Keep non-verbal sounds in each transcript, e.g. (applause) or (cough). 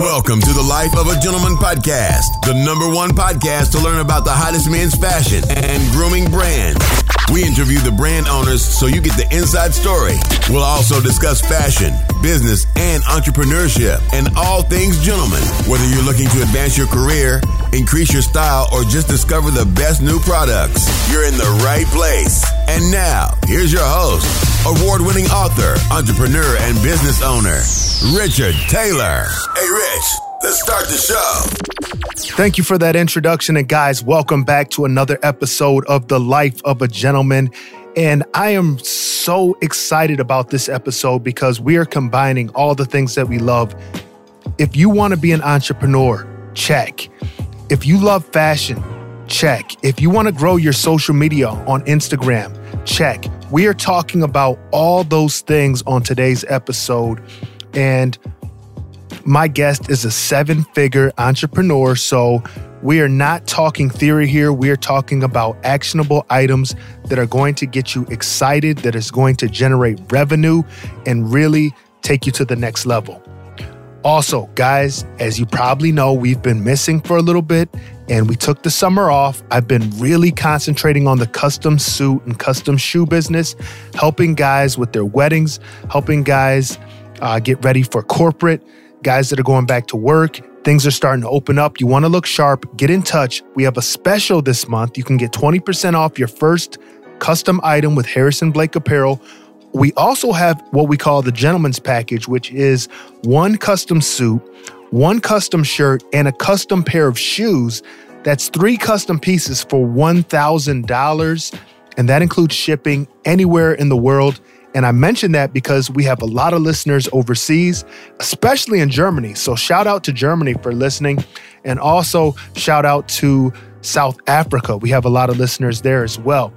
Welcome to the Life of a Gentleman podcast, the number one podcast to learn about the hottest men's fashion and grooming brands. We interview the brand owners so you get the inside story. We'll also discuss fashion, business, and entrepreneurship and all things gentlemen. Whether you're looking to advance your career, increase your style, or just discover the best new products, you're in the right place. And now, here's your host, award winning author, entrepreneur, and business owner, Richard Taylor. Hey, Rich, let's start the show. Thank you for that introduction. And guys, welcome back to another episode of The Life of a Gentleman. And I am so excited about this episode because we are combining all the things that we love. If you want to be an entrepreneur, check. If you love fashion, check. If you want to grow your social media on Instagram, check. We are talking about all those things on today's episode. And my guest is a seven figure entrepreneur. So we are not talking theory here. We are talking about actionable items that are going to get you excited, that is going to generate revenue and really take you to the next level. Also, guys, as you probably know, we've been missing for a little bit and we took the summer off. I've been really concentrating on the custom suit and custom shoe business, helping guys with their weddings, helping guys uh, get ready for corporate, guys that are going back to work. Things are starting to open up. You want to look sharp, get in touch. We have a special this month. You can get 20% off your first custom item with Harrison Blake Apparel we also have what we call the gentleman's package, which is one custom suit, one custom shirt, and a custom pair of shoes. That's three custom pieces for $1,000. And that includes shipping anywhere in the world. And I mention that because we have a lot of listeners overseas, especially in Germany. So shout out to Germany for listening. And also shout out to South Africa. We have a lot of listeners there as well.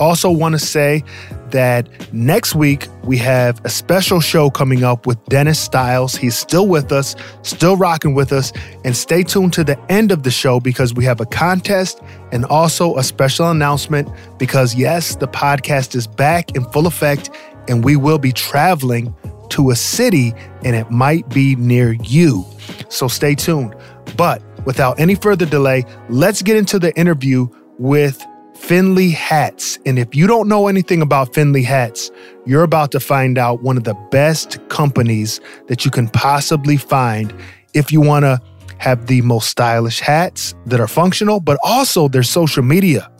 Also, want to say that next week we have a special show coming up with Denis Styles. He's still with us, still rocking with us. And stay tuned to the end of the show because we have a contest and also a special announcement because, yes, the podcast is back in full effect and we will be traveling to a city and it might be near you. So stay tuned. But without any further delay, let's get into the interview with Findlay Hats. And if you don't know anything about Findlay Hats, you're about to find out one of the best companies that you can possibly find if you want to have the most stylish hats that are functional, but also their social media.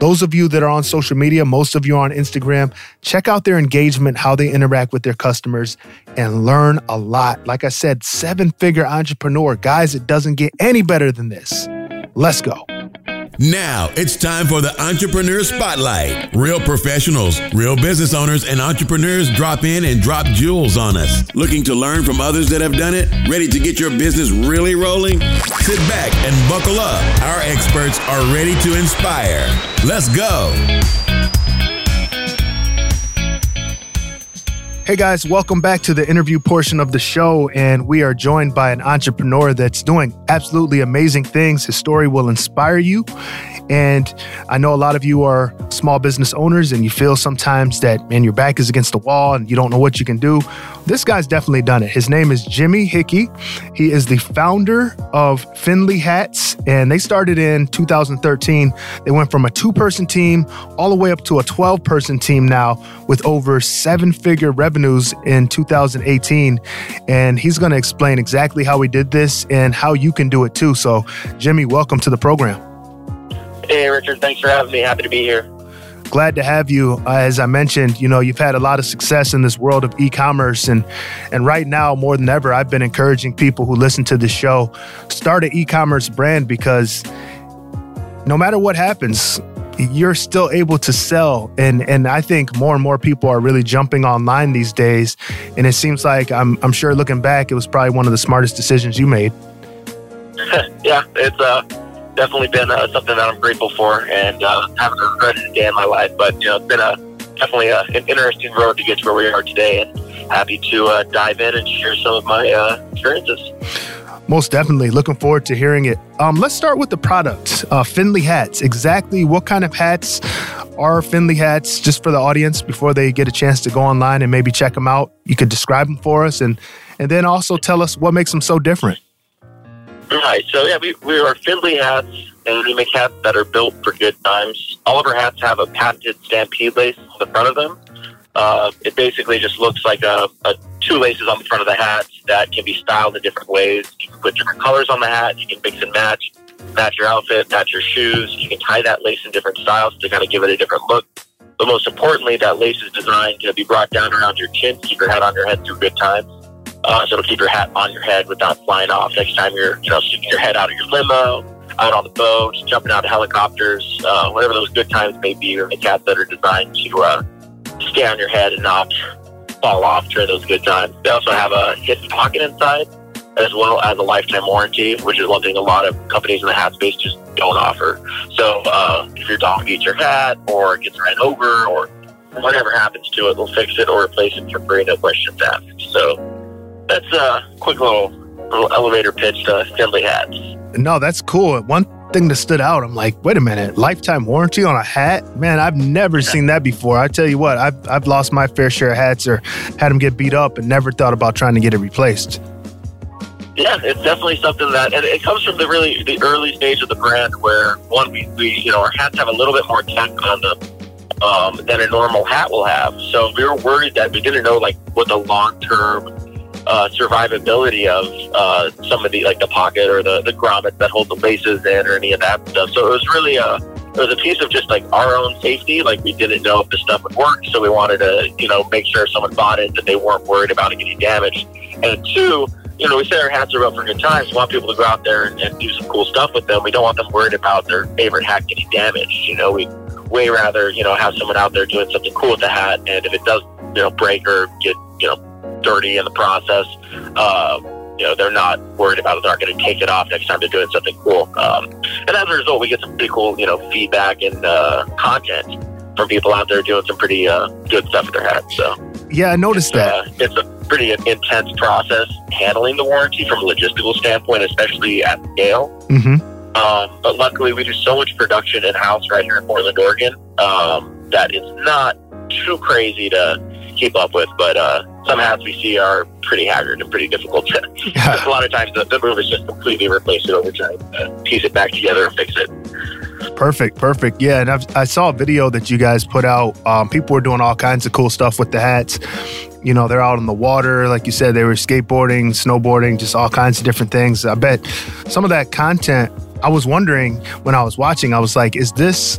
Those of you that are on social media, most of you are on Instagram, check out their engagement, how they interact with their customers, and learn a lot. Like I said, seven figure entrepreneur. Guys, it doesn't get any better than this. Let's go. Now it's time for the Entrepreneur Spotlight. Real professionals, real business owners, and entrepreneurs drop in and drop jewels on us. Looking to learn from others that have done it? Ready to get your business really rolling? Sit back and buckle up. Our experts are ready to inspire. Let's go. Hey guys, welcome back to the interview portion of the show. And we are joined by an entrepreneur that's doing absolutely amazing things. His story will inspire you. And I know a lot of you are small business owners and you feel sometimes that, man, your back is against the wall and you don't know what you can do. This guy's definitely done it. His name is Jimmy Hickey. He is the founder of Findlay Hats and they started in 2013. They went from a two person team all the way up to a 12 person team now with over seven figure revenues in 2018. And he's going to explain exactly how he did this and how you can do it too. So, Jimmy, welcome to the program. Hey, Richard. Thanks for having me. Happy to be here. Glad to have you. Uh, as I mentioned, you know, you've had a lot of success in this world of e-commerce and and right now more than ever I've been encouraging people who listen to the show start an e-commerce brand because no matter what happens, you're still able to sell and and I think more and more people are really jumping online these days and it seems like I'm I'm sure looking back it was probably one of the smartest decisions you made. (laughs) yeah, it's uh definitely been uh, something that I'm grateful for, and uh, haven't regretted a day in my life. But you know, it's been a definitely a, an interesting road to get to where we are today, and happy to uh, dive in and share some of my uh, experiences. Most definitely. Looking forward to hearing it. Um, let's start with the product, uh, Findlay hats. Exactly what kind of hats are Findlay hats, just for the audience before they get a chance to go online and maybe check them out? You could describe them for us and And then also tell us what makes them so different. Right. So yeah, we, we are Findlay hats, and we make hats that are built for good times. All of our hats have a patented stampede lace on the front of them. Uh, it basically just looks like a, a two laces on the front of the hat that can be styled in different ways. You can put different colors on the hat. You can mix and match, match your outfit, match your shoes. You can tie that lace in different styles to kind of give it a different look. But most importantly, that lace is designed to be brought down around your chin, keep your hat on your head through good times. Uh, so it'll keep your hat on your head without flying off next time you're, you know, sticking your head out of your limo, out on the boat, jumping out of helicopters, uh, whatever those good times may be, or the hats that are designed to uh, stay on your head and not fall off during those good times. They also have a hidden pocket inside, as well as a lifetime warranty, which is one thing a lot of companies in the hat space just don't offer. So uh, if your dog eats your hat or gets ran over or whatever happens to it, they'll fix it or replace it for free, no questions asked. So that's a quick little, little elevator pitch to Findlay hats. No, that's cool. One thing that stood out, I'm like, wait a minute, lifetime warranty on a hat? Man, I've never seen that before. I tell you what, I've, I've lost my fair share of hats or had them get beat up and never thought about trying to get it replaced. Yeah, it's definitely something that, and it comes from the really the early stage of the brand where one we, we you know our hats have a little bit more tech on them um, than a normal hat will have. So we were worried that we didn't know like what the long term uh, survivability of uh, some of the like the pocket or the the grommet that hold the laces in or any of that stuff. So it was really a it was a piece of just like our own safety. Like we didn't know if the stuff would work, so we wanted to you know make sure if someone bought it that they weren't worried about it getting damaged. And two, you know, we say our hats are up for good times. We want people to go out there and, and do some cool stuff with them. We don't want them worried about their favorite hat getting damaged. You know, we way rather, you know, have someone out there doing something cool with the hat. And if it does, you know, break or get, you know, dirty in the process, uh, you know, they're not worried about it. They're not going to take it off next time they're doing something cool. Um, and as a result, we get some pretty cool, you know, feedback and uh, content from people out there doing some pretty uh, good stuff with their hats. So, yeah, I noticed that. Uh, it's a pretty intense process handling the warranty from a logistical standpoint, especially at scale. Mm-hmm. Um, but luckily, we do so much production in house right here in Portland, Oregon, um, that it's not too crazy to keep up with. But uh, some hats we see are pretty haggard and pretty difficult to. A lot of times, the, the move is just completely replace it over time, uh, piece it back together, and fix it. Perfect, perfect. Yeah, and I've, I saw a video that you guys put out. Um, people were doing all kinds of cool stuff with the hats. You know, they're out in the water, like you said, they were skateboarding, snowboarding, just all kinds of different things. I bet some of that content. I was wondering when I was watching, I was like, is this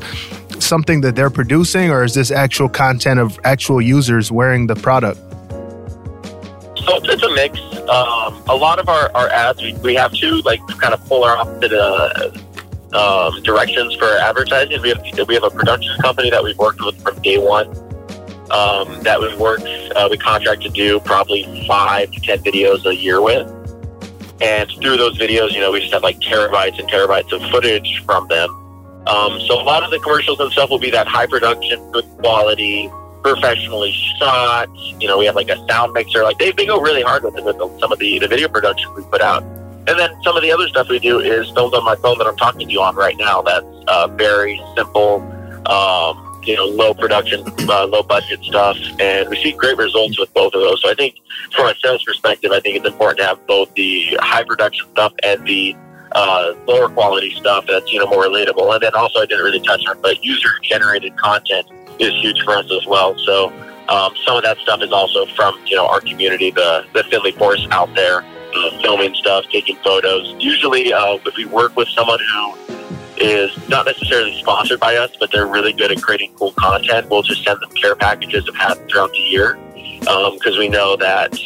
something that they're producing, or is this actual content of actual users wearing the product? So it's a mix. Um, a lot of our, our ads, we, we have two like kind of polar opposite uh, um, directions for advertising. We have we have a production company that we've worked with from day one. Um, that we work, uh, we contract to do probably five to ten videos a year with, and through those videos, you know, we just have like terabytes and terabytes of footage from them. Um, so a lot of the commercials and stuff will be that high production, good quality, professionally shot. You know, we have like a sound mixer. Like they, they go really hard with, it, with some of the, the video production we put out. And then some of the other stuff we do is filmed on my phone that I'm talking to you on right now. That's uh, very simple, um, you know, low production, uh, low budget stuff, and we see great results with both of those. So I think, from a sales perspective, I think it's important to have both the high production stuff and the uh, lower quality stuff that's you know more relatable. And then also, I didn't really touch on, but user generated content is huge for us as well. So. Um, some of that stuff is also from you know our community, the the Findlay Force out there, uh, filming stuff, taking photos. Usually, uh, if we work with someone who is not necessarily sponsored by us, but they're really good at creating cool content, we'll just send them care packages of hats throughout the year because um, we know that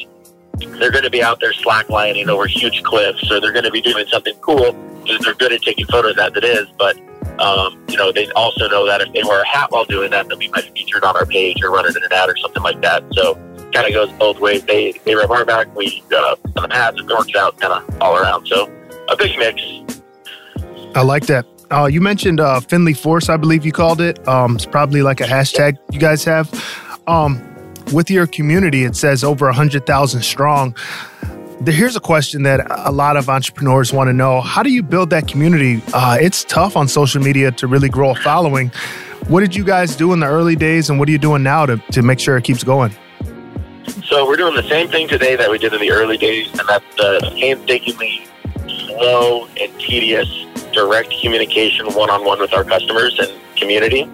they're going to be out there slacklining over huge cliffs, so they're going to be doing something cool because they're good at taking photos as it is, but um, you know, they also know that if they wear a hat while doing that, they'll be featured on our page or running in an ad or something like that. So kind of goes both ways. They they rub our back, we uh, send them hats, it works out kind of all around. So a big mix. I like that. Uh, you mentioned uh, Findlay Force, I believe you called it. Um, it's probably like a hashtag you guys have. Um, with your community, it says over 100,000 strong. Here's a question that a lot of entrepreneurs want to know. How do you build that community? Uh, it's tough on social media to really grow a following. What did you guys do in the early days and what are you doing now to, to make sure it keeps going? So we're doing the same thing today that we did in the early days, and that's the painstakingly slow and tedious direct communication one-on-one with our customers and community.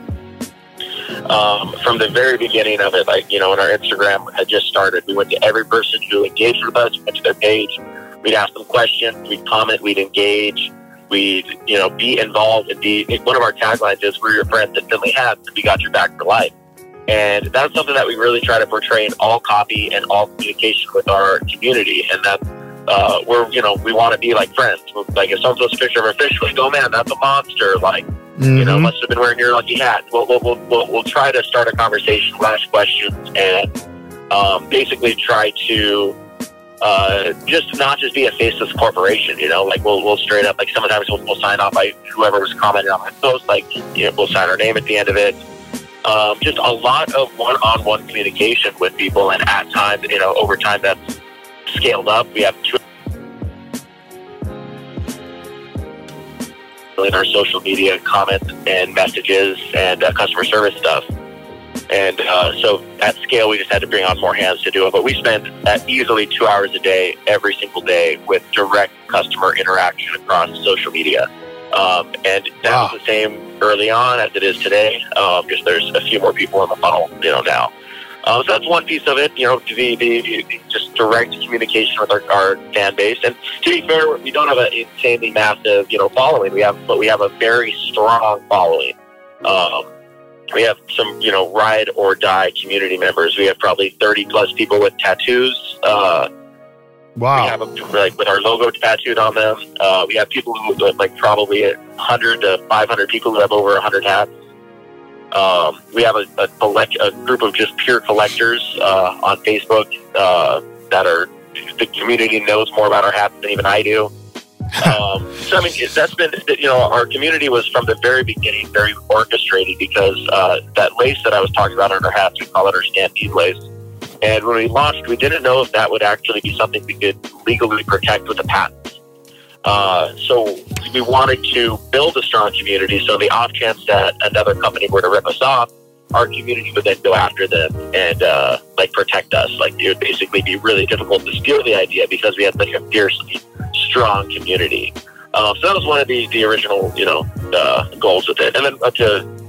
Um, from the very beginning of it, like you know, when our Instagram had just started, we went to every person who engaged with us, went to their page, we'd ask them questions, we'd comment, we'd engage, we'd you know be involved and be. One of our taglines is "We're your friends that Findlay Hats, and we got your back for life." And that's something that we really try to portray in all copy and all communication with our community. And that uh, we're, you know, we want to be like friends. Like if someone posts a picture of a fish, we go, oh, man, that's a monster. Like, mm-hmm. you know, mm-hmm. must have been wearing your lucky hat. We'll, we'll, we'll, we'll, try to start a conversation, ask questions, and um, basically try to uh, just not just be a faceless corporation, you know, like we'll, we'll straight up, like sometimes we'll, we'll sign off by whoever was commenting on my post, like, you know, we'll sign our name at the end of it um, just a lot of one-on-one communication with people, and at times, you know, over time that's scaled up. We have two in our social media comments and messages and uh, customer service stuff. And uh, so at scale, we just had to bring on more hands to do it. But we spend at easily two hours a day, every single day, with direct customer interaction across social media. Um, and that wow. was the same early on as it is today. Um, just there's a few more people in the funnel, you know, now. Um, so that's one piece of it, you know, to be the, just direct communication with our, our fan base. And to be fair, we don't have an insanely massive, you know, following. We have, but we have a very strong following. Um, we have some, you know, ride or die community members. We have probably 30 plus people with tattoos. Uh, Wow. We have them like with our logo tattooed on them. Uh, we have people who like probably 100 to 500 people who have over 100 hats. Um, we have a, a, collect, a group of just pure collectors uh, on Facebook uh, that are the community knows more about our hats than even I do. (laughs) um, so I mean that's been you know our community was from the very beginning very orchestrated because uh, that lace that I was talking about on our hats we call it our stampede lace and when we launched, we didn't know if that would actually be something we could legally protect with a patent. Uh, so we wanted to build a strong community. So the off chance that another company were to rip us off, our community would then go after them and uh, like protect us. Like it would basically be really difficult to steal the idea because we had such a fiercely strong community. Um, so that was one of the, the original, you know, uh, goals with it. And then uh, to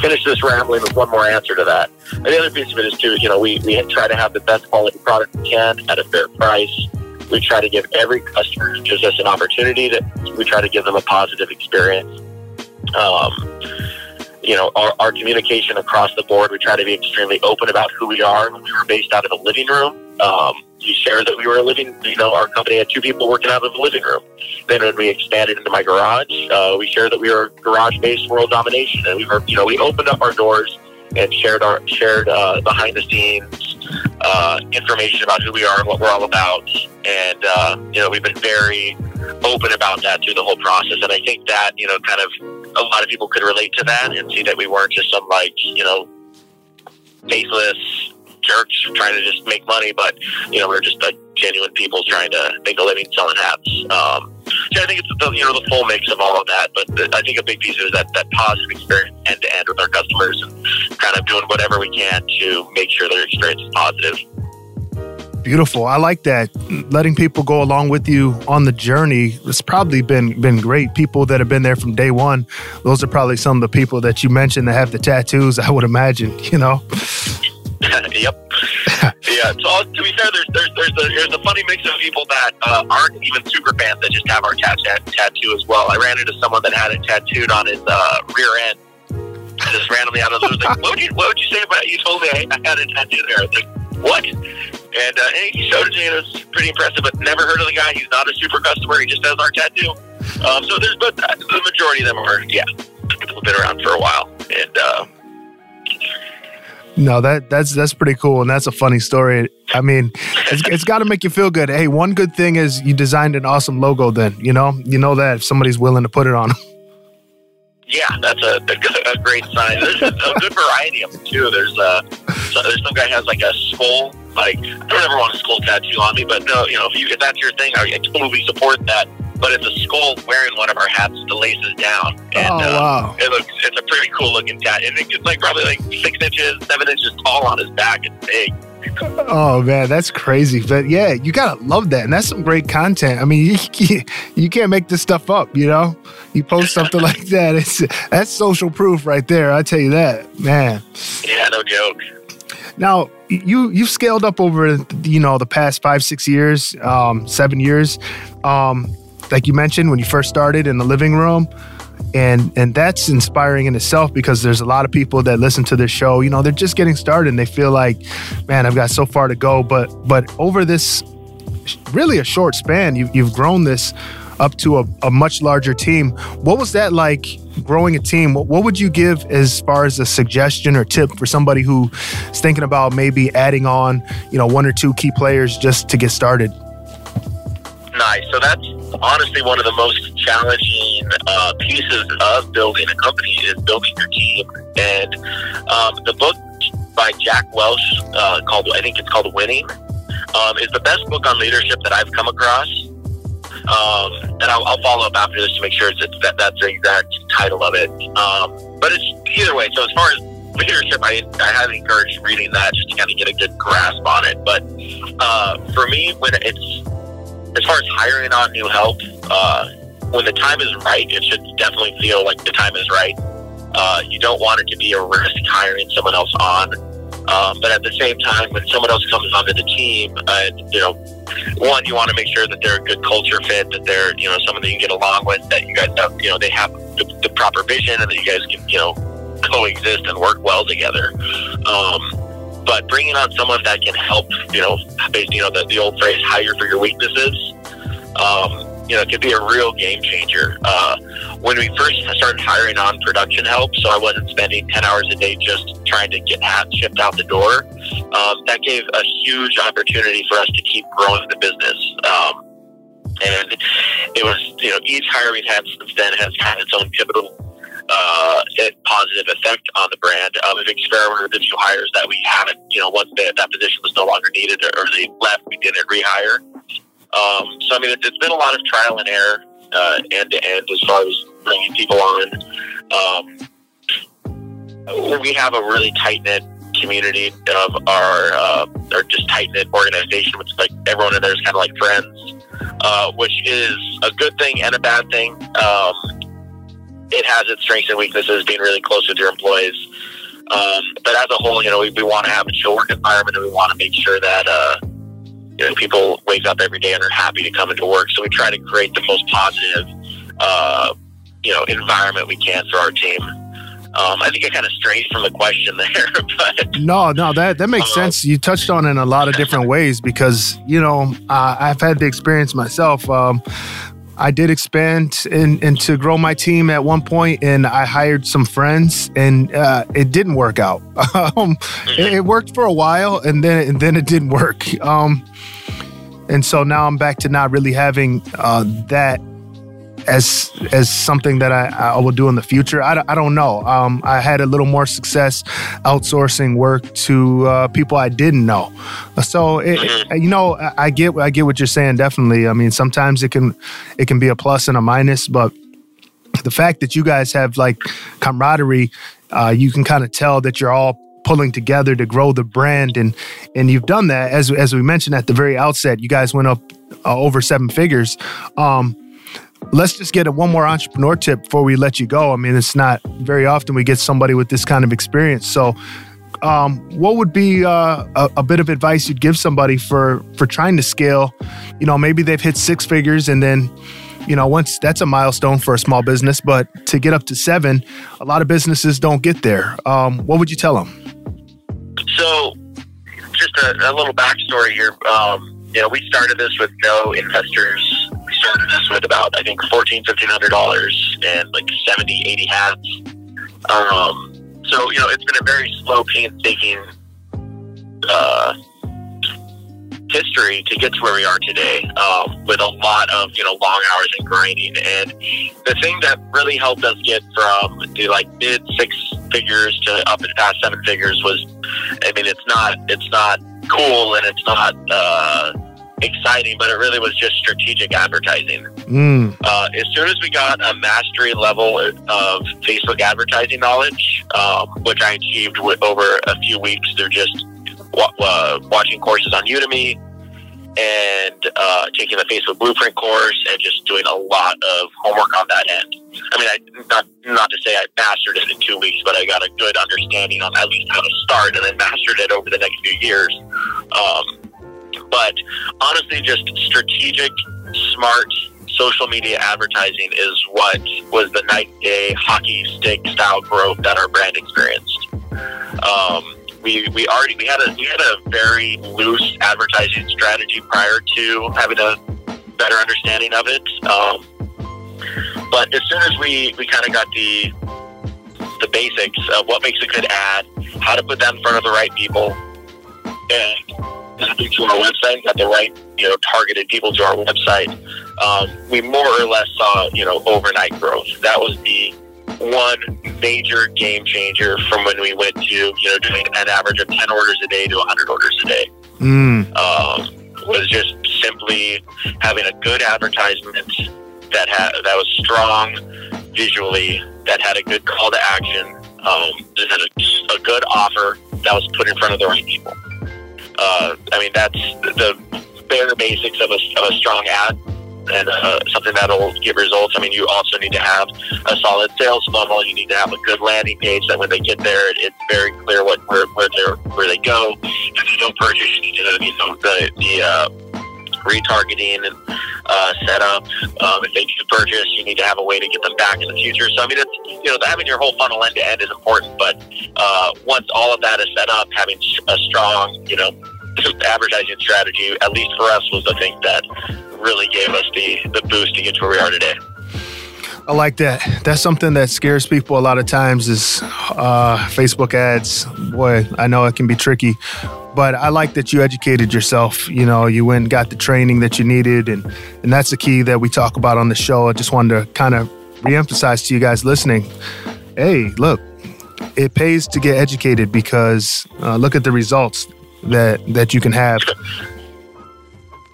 finish this rambling with one more answer to that. And the other piece of it is too, you know, we, we try to have the best quality product we can at a fair price. We try to give every customer who gives us an opportunity that we try to give them a positive experience. Um, you know, our, our communication across the board, we try to be extremely open about who we are. We were based out of a living room. Um, we shared that we were living, you know, our company had two people working out of the living room. Then when we expanded into my garage, uh, we shared that we were garage-based world domination, and we were, you know, we opened up our doors and shared our shared uh, behind the scenes uh, information about who we are and what we're all about. And uh, you know, we've been very open about that through the whole process. And I think that you know, kind of a lot of people could relate to that and see that we weren't just some like you know faithless jerks trying to just make money, but you know we're just like genuine people trying to make a living selling hats. Um, so I think it's the you know the full mix of all of that. But the, I think a big piece is that that positive experience end to end with our customers and kind of doing whatever we can to make sure their experience is positive. Beautiful. I like that. Letting people go along with you on the journey. It's probably been been great. People that have been there from day one. Those are probably some of the people that you mentioned that have the tattoos. I would imagine. (laughs) You know. Yep. (laughs) yeah. So to be fair, there's there's there's a, there's a funny mix of people that uh, aren't even super fans that just have our tat- tattoo as well. I ran into someone that had it tattooed on his uh, rear end. Just randomly out of the blue, like, what would you what would you say about? You told me I, I had a tattoo there. I was like, what? And, uh, and he showed it to me, and it was pretty impressive. But never heard of the guy. He's not a super customer. He just has our tattoo. Um, so there's, but the majority of them are, yeah, been around for a while, and. Uh, no, that that's that's pretty cool, and that's a funny story. I mean, it's, it's got to make you feel good. Hey, one good thing is you designed an awesome logo. Then you know, you know that if somebody's willing to put it on. Yeah, that's a, a, great sign. There's a, good variety of them too. There's a so there's some guy has like a skull. Like I don't ever want a skull tattoo on me, but no, you know if, you, if that's your thing, I totally support that but it's a skull wearing one of our hats. The laces down, and oh, uh, wow. it looks it's a pretty cool looking tat. And it's like probably like six inches, seven inches tall on his back. It's big. Oh man, that's crazy. But yeah, you gotta love that, and that's some great content. I mean, (laughs) you, you can't make this stuff up. You know, you post something (laughs) like that, it's that's social proof right there. I tell you that, man. Yeah, no joke. Now you you've scaled up over you know the past five six years, um, seven years. Um, like you mentioned when you first started in the living room and and that's inspiring in itself because there's a lot of people that listen to this show you know they're just getting started and they feel like man i've got so far to go. But but over this really a short span you've, you've grown this up to a, a much larger team. What was that like growing a team? What, what would you give as far as a suggestion or tip for somebody who is thinking about maybe adding on you know one or two key players just to get started? Nice. So that's honestly one of the most challenging uh, pieces of building a company is building your team. And um, the book by Jack Welch uh, called I think it's called Winning um, is the best book on leadership that I've come across. Um, and I'll, I'll, follow up after this to make sure it's, that that's the exact title of it. Um, but it's either way. So as far as leadership, I, I highly encourage reading that just to kind of get a good grasp on it. But uh, for me, when it's as far as hiring on new help, uh, when the time is right, it should definitely feel like the time is right. Uh, you don't want it to be a risk hiring someone else on. Um, but at the same time, when someone else comes onto the team, uh, you know, one, you want to make sure that they're a good culture fit, that they're, you know, someone that you can get along with, that you guys have, you know, they have the, the proper vision and that you guys can, you know, coexist and work well together. Um, but bringing on someone that can help, you know, you know, the, the old phrase, hire for your weaknesses, um, you know, it could be a real game changer. Uh, when we first started hiring on production help, so I wasn't spending 10 hours a day just trying to get hats shipped out the door, um, that gave a huge opportunity for us to keep growing the business. Um, and it was, you know, each we've had since then has had its own pivotal uh, positive effect on the brand. Um, we've experimented with a few hires that we haven't, you know, once the, that position was no longer needed or, or they left, we didn't rehire. Um, so I mean, it's, it's been a lot of trial and error uh, end to end as far as bringing people on. Um, we have a really tight knit community of our, uh, our just tight knit organization, which is like everyone in there is kind of like friends, uh, which is a good thing and a bad thing. Um, it has its strengths and weaknesses, being really close with your employees. Um, but as a whole, you know, we, we want to have a chill work environment, and we want to make sure that uh, you know, people wake up every day and are happy to come into work. So we try to create the most positive, uh, you know, environment we can for our team. Um, I think I kind of strayed from the question (laughs) there, but no, no, that that makes uh, sense. You touched on it in a lot of different ways because you know uh, I've had the experience myself. Um, I did expand and, to grow my team at one point, and I hired some friends, and uh, it didn't work out. (laughs) um, it, it, worked for a while, and then and then it didn't work. Um, and so now I'm back to not really having uh, that as as something that I, I will do in the future. I, I don't know. Um, I had a little more success outsourcing work to uh, people I didn't know. So it, you know, I get I get what you're saying. Definitely. I mean, sometimes it can it can be a plus and a minus, but the fact that you guys have like camaraderie, uh, you can kind of tell that you're all pulling together to grow the brand and and you've done that as as we mentioned at the very outset you guys went up uh, over seven figures um let's just get a one more entrepreneur tip before we let you go i mean it's not very often we get somebody with this kind of experience so um, what would be uh, a, a, bit of advice you'd give somebody for for trying to scale you know maybe they've hit six figures and then you know, once that's a milestone for a small business, but to get up to seven, a lot of businesses don't get there. Um, what would you tell them? So, just a, a little backstory here. Um, you know, we started this with no investors. Started this with about, I think, fourteen, fifteen hundred dollars and like 70, 80 hats. Um, so, you know, it's been a very slow, painstaking uh, history to get to where we are today um, with a lot of you know long hours and grinding and the thing that really helped us get from the like mid six figures to up and past seven figures was i mean it's not it's not cool and it's not uh, exciting but it really was just strategic advertising mm. uh, as soon as we got a mastery level of facebook advertising knowledge um, which i achieved with over a few weeks through just uh, watching courses on Udemy and uh, taking the Facebook Blueprint course and just doing a lot of homework on that end. I mean, I, not not to say I mastered it in two weeks, but I got a good understanding on at least how to start, and then mastered it over the next few years. Um, but honestly, just strategic, smart social media advertising is what was the night day hockey stick style growth that our brand experienced. Um, we, we already we had a we had a very loose advertising strategy prior to having a better understanding of it. Um, but as soon as we, we kind of got the the basics of what makes a good ad, how to put that in front of the right people, and to our website, got the right you know targeted people to our website, um, we more or less saw you know overnight growth. That was the one major game changer from when we went to you know doing an average of 10 orders a day to 100 orders a day mm. um, was just simply having a good advertisement that had that was strong visually that had a good call to action um, that had a, a, good offer that was put in front of the right people uh, I mean that's the bare basics of a, of a strong ad and uh, something that'll give results. I mean, you also need to have a solid sales funnel. You need to have a good landing page that when they get there, it's very clear what where where they where they go. If they don't purchase, you need to you know the the uh, retargeting and uh, setup. Um, if they do purchase, you need to have a way to get them back in the future. So I mean, it's you know having your whole funnel end to end is important, but uh, once all of that is set up, having a strong you know advertising strategy, at least for us, was the thing that really gave us the, the boost to get to where we are today. I like that. That's something that scares people a lot of times is uh, Facebook ads. Boy, I know it can be tricky, but I like that you educated yourself. You know, you went and got the training that you needed, and and that's the key that we talk about on the show. I just wanted to kind of reemphasize to you guys listening. Hey, look, it pays to get educated because uh, look at the results that that you can have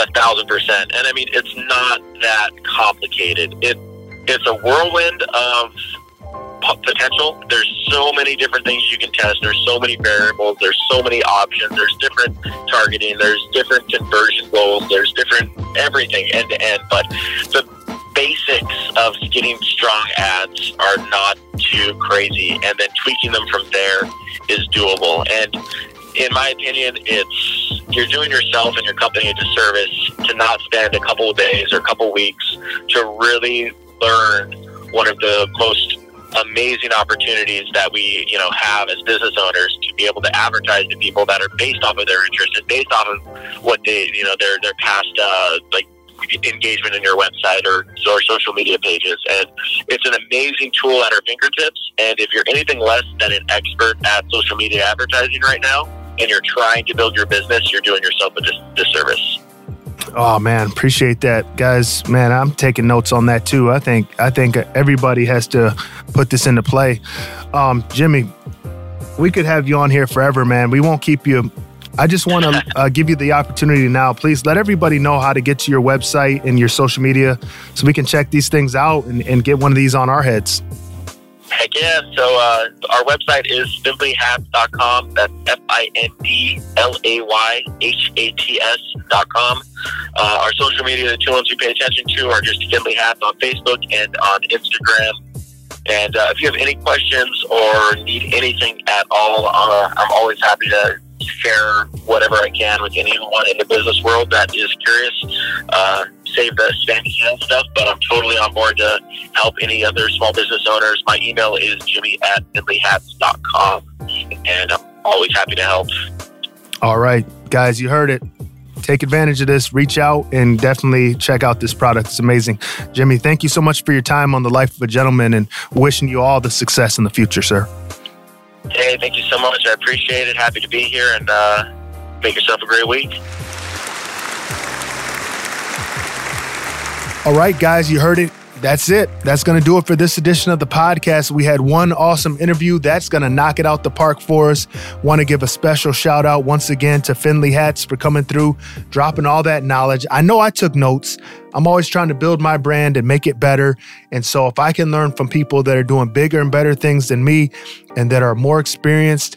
a thousand percent. And I mean, it's not that complicated. It it's a whirlwind of potential. There's so many different things you can test. There's so many variables. There's so many options. There's different targeting. There's different conversion goals. There's different everything end to end. But the basics of getting strong ads are not too crazy, and then tweaking them from there is doable. And in my opinion, it's you're doing yourself and your company a disservice to not spend a couple of days or a couple of weeks to really learn one of the most amazing opportunities that we you know have as business owners to be able to advertise to people that are based off of their interests and based off of what they you know their their past uh, like engagement in your website or, or social media pages. And it's an amazing tool at our fingertips. And if you're anything less than an expert at social media advertising right now, and you're trying to build your business, you're doing yourself a dis- disservice. Oh man, appreciate that, guys. Man, I'm taking notes on that too. I think I think everybody has to put this into play. Um, Jimmy, we could have you on here forever, man. We won't keep you. I just want to (laughs) uh, give you the opportunity now. Please let everybody know how to get to your website and your social media so we can check these things out and, and get one of these on our heads. Heck yeah. So uh, our website is findlayhats.com. That's F I N D L A Y H A T S.com. Uh, our social media, the two ones we pay attention to are just Findlay Hats on Facebook and on Instagram. And uh, if you have any questions or need anything at all, uh, I'm always happy to share whatever I can with anyone in the business world that is curious. Uh, save the Spanish stuff, but I'm totally on board to help any other small business owners. My email is jimmy at findlayhats.com, and I'm always happy to help. All right, guys, you heard it. Take advantage of this, reach out, and definitely check out this product. It's amazing. Jimmy, thank you so much for your time on The Life of a Gentleman and wishing you all the success in the future, sir. Hey, thank you so much. I appreciate it. Happy to be here and uh, make yourself a great week. All right, guys, you heard it. That's it. That's going to do it for this edition of the podcast. We had one awesome interview that's going to knock it out the park for us. Want to give a special shout out once again to Findlay Hats for coming through, dropping all that knowledge. I know I took notes. I'm always trying to build my brand and make it better. And so if I can learn from people that are doing bigger and better things than me and that are more experienced,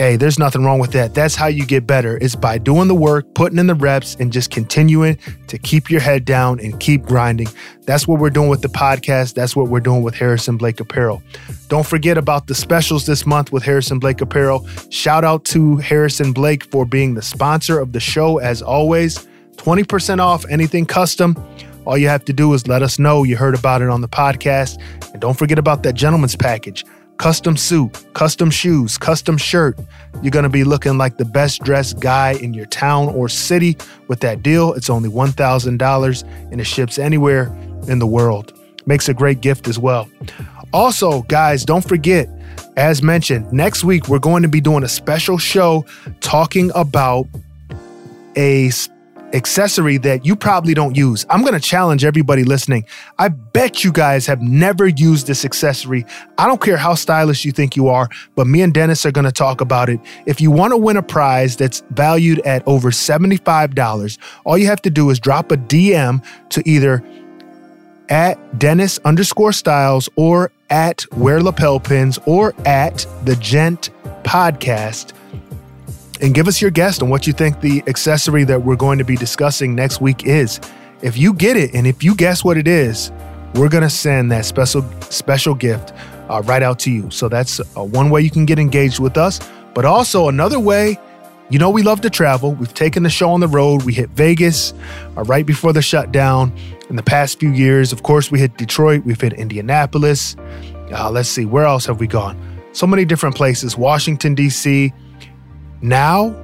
Hey, there's nothing wrong with that. That's how you get better. It's by doing the work, putting in the reps, and just continuing to keep your head down and keep grinding. That's what we're doing with the podcast. That's what we're doing with Harrison Blake Apparel. Don't forget about the specials this month with Harrison Blake Apparel. Shout out to Harrison Blake for being the sponsor of the show as always. 20% off anything custom. All you have to do is let us know you heard about it on the podcast. And don't forget about that gentleman's package custom suit, custom shoes, custom shirt. You're going to be looking like the best dressed guy in your town or city with that deal. It's only $1,000 and it ships anywhere in the world. Makes a great gift as well. Also, guys, don't forget, as mentioned, next week we're going to be doing a special show talking about a accessory that you probably don't use. I'm going to challenge everybody listening. I bet you guys have never used this accessory. I don't care how stylish you think you are, but me and Denis are going to talk about it. If you want to win a prize that's valued at over $75, all you have to do is drop a DM to either at Denis underscore styles or at wear lapel pins or at the gent podcast and give us your guess on what you think the accessory that we're going to be discussing next week is. If you get it and if you guess what it is, we're going to send that special special gift uh, right out to you. So that's uh, one way you can get engaged with us. But also another way, you know, we love to travel. We've taken the show on the road. We hit Vegas uh, right before the shutdown. In the past few years, of course, we hit Detroit. We've hit Indianapolis. Uh, let's see, where else have we gone? So many different places. Washington D.C. Now,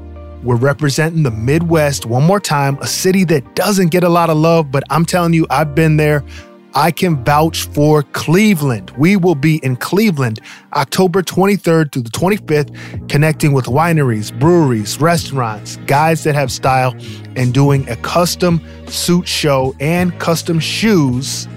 we're representing the Midwest one more time, a city that doesn't get a lot of love, but I'm telling you, I've been there. I can vouch for Cleveland. We will be in Cleveland October 23rd through the 25th, connecting with wineries, breweries, restaurants, guys that have style, and doing a custom suit show and custom shoes.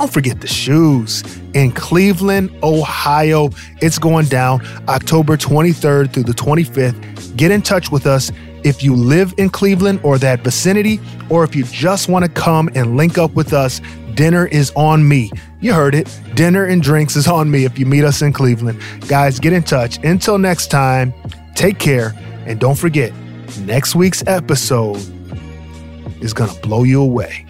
Don't forget the shoes in Cleveland, Ohio. It's going down October 23rd through the 25th. Get in touch with us if you live in Cleveland or that vicinity, or if you just want to come and link up with us. Dinner is on me. You heard it. Dinner and drinks is on me if you meet us in Cleveland. Guys, get in touch. Until next time, take care. And don't forget, next week's episode is going to blow you away.